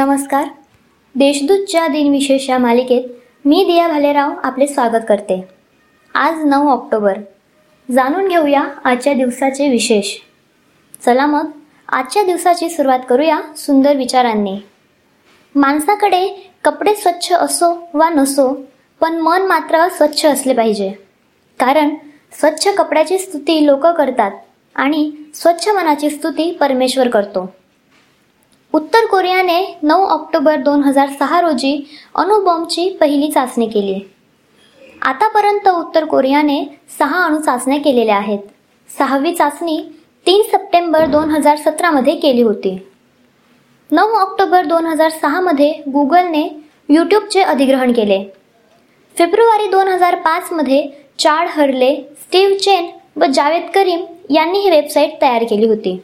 नमस्कार. देशदूतच्या दिनविशेष या मालिकेत मी दिया भालेराव आपले स्वागत करते. आज नऊ ऑक्टोबर. जाणून घेऊया आजच्या दिवसाचे विशेष. चला मग आजच्या दिवसाची सुरुवात करूया सुंदर विचारांनी. माणसाकडे कपडे स्वच्छ असो वा नसो पण मन मात्र स्वच्छ असले पाहिजे. कारण स्वच्छ कपड्याची स्तुती लोक करतात आणि स्वच्छ मनाची स्तुती परमेश्वर करतो. उत्तर कोरियाने नऊ ऑक्टोबर दोन हजार सहा रोजी अणुबॉम्बची पहिली चाचणी केली. आतापर्यंत उत्तर कोरियाने सहा अणु चाचण्या केलेल्या आहेत. सहावी चाचणी तीन सप्टेंबर दोन हजार सतरामध्ये केली होती. नऊ ऑक्टोबर दोन हजार सहामध्ये गुगलने यूट्यूबचे अधिग्रहण केले. फेब्रुवारी दोन हजार पाचमध्ये चाड हरले स्टीव्ह चेन व जावेद करीम यांनी ही वेबसाईट तयार केली होती.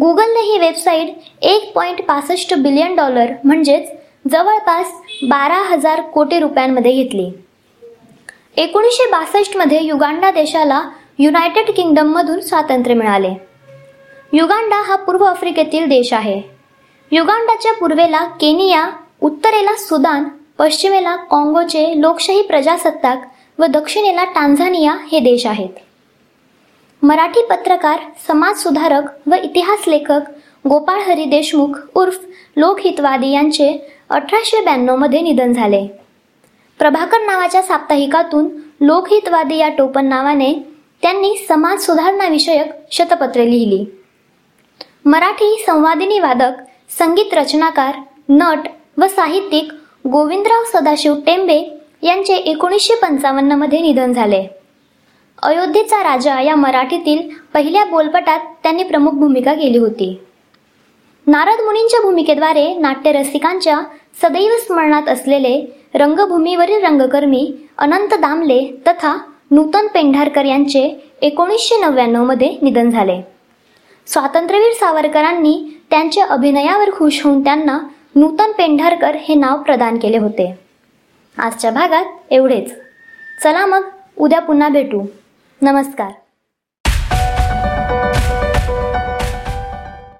गुगलने ही वेबसाईट एक पॉईंट पासष्ट बिलियन डॉलर म्हणजेच जवळपास बारा हजार कोटी रुपयांमध्ये घेतली. एकोणीसशे बासष्टमध्ये युगांडा देशाला युनायटेड किंगडममधून स्वातंत्र्य मिळाले. युगांडा हा पूर्व आफ्रिकेतील देश आहे. युगांडाच्या पूर्वेला केनिया उत्तरेला सुदान पश्चिमेला काँगोचे लोकशाही प्रजासत्ताक व दक्षिणेला टांझानिया हे देश आहेत. मराठी पत्रकार समाज सुधारक व इतिहास लेखक गोपाळ हरी देशमुख उर्फ लोकहितवादी यांचे अठराशे ब्याण्णवमध्ये निधन झाले. प्रभाकर नावाच्या साप्ताहिकातून लोकहितवादी या टोपण नावाने त्यांनी समाज सुधारणाविषयक शतपत्रे लिहिली. मराठी संवादिनी वादक संगीत रचनाकार नट व साहित्यिक गोविंदराव सदाशिव टेंबे यांचे एकोणीसशे पंचावन्नमध्ये निधन झाले. अयोध्येचा राजा या मराठीतील पहिल्या बोलपटात त्यांनी प्रमुख भूमिका केली होती. नारद मुनींच्या भूमिकेद्वारे नाट्यरसिकांच्या सदैव स्मरणात असलेले रंगभूमीवरील रंगकर्मी अनंत दामले तथा नूतन पेंढारकर यांचे एकोणीसशे नव्याण्णवमध्ये निधन झाले. स्वातंत्र्यवीर सावरकरांनी त्यांच्या अभिनयावर खुश होऊन त्यांना नूतन पेंढारकर हे नाव प्रदान केले होते. आजच्या भागात एवढेच. चला मग उद्या पुन्हा भेटू. नमस्कार.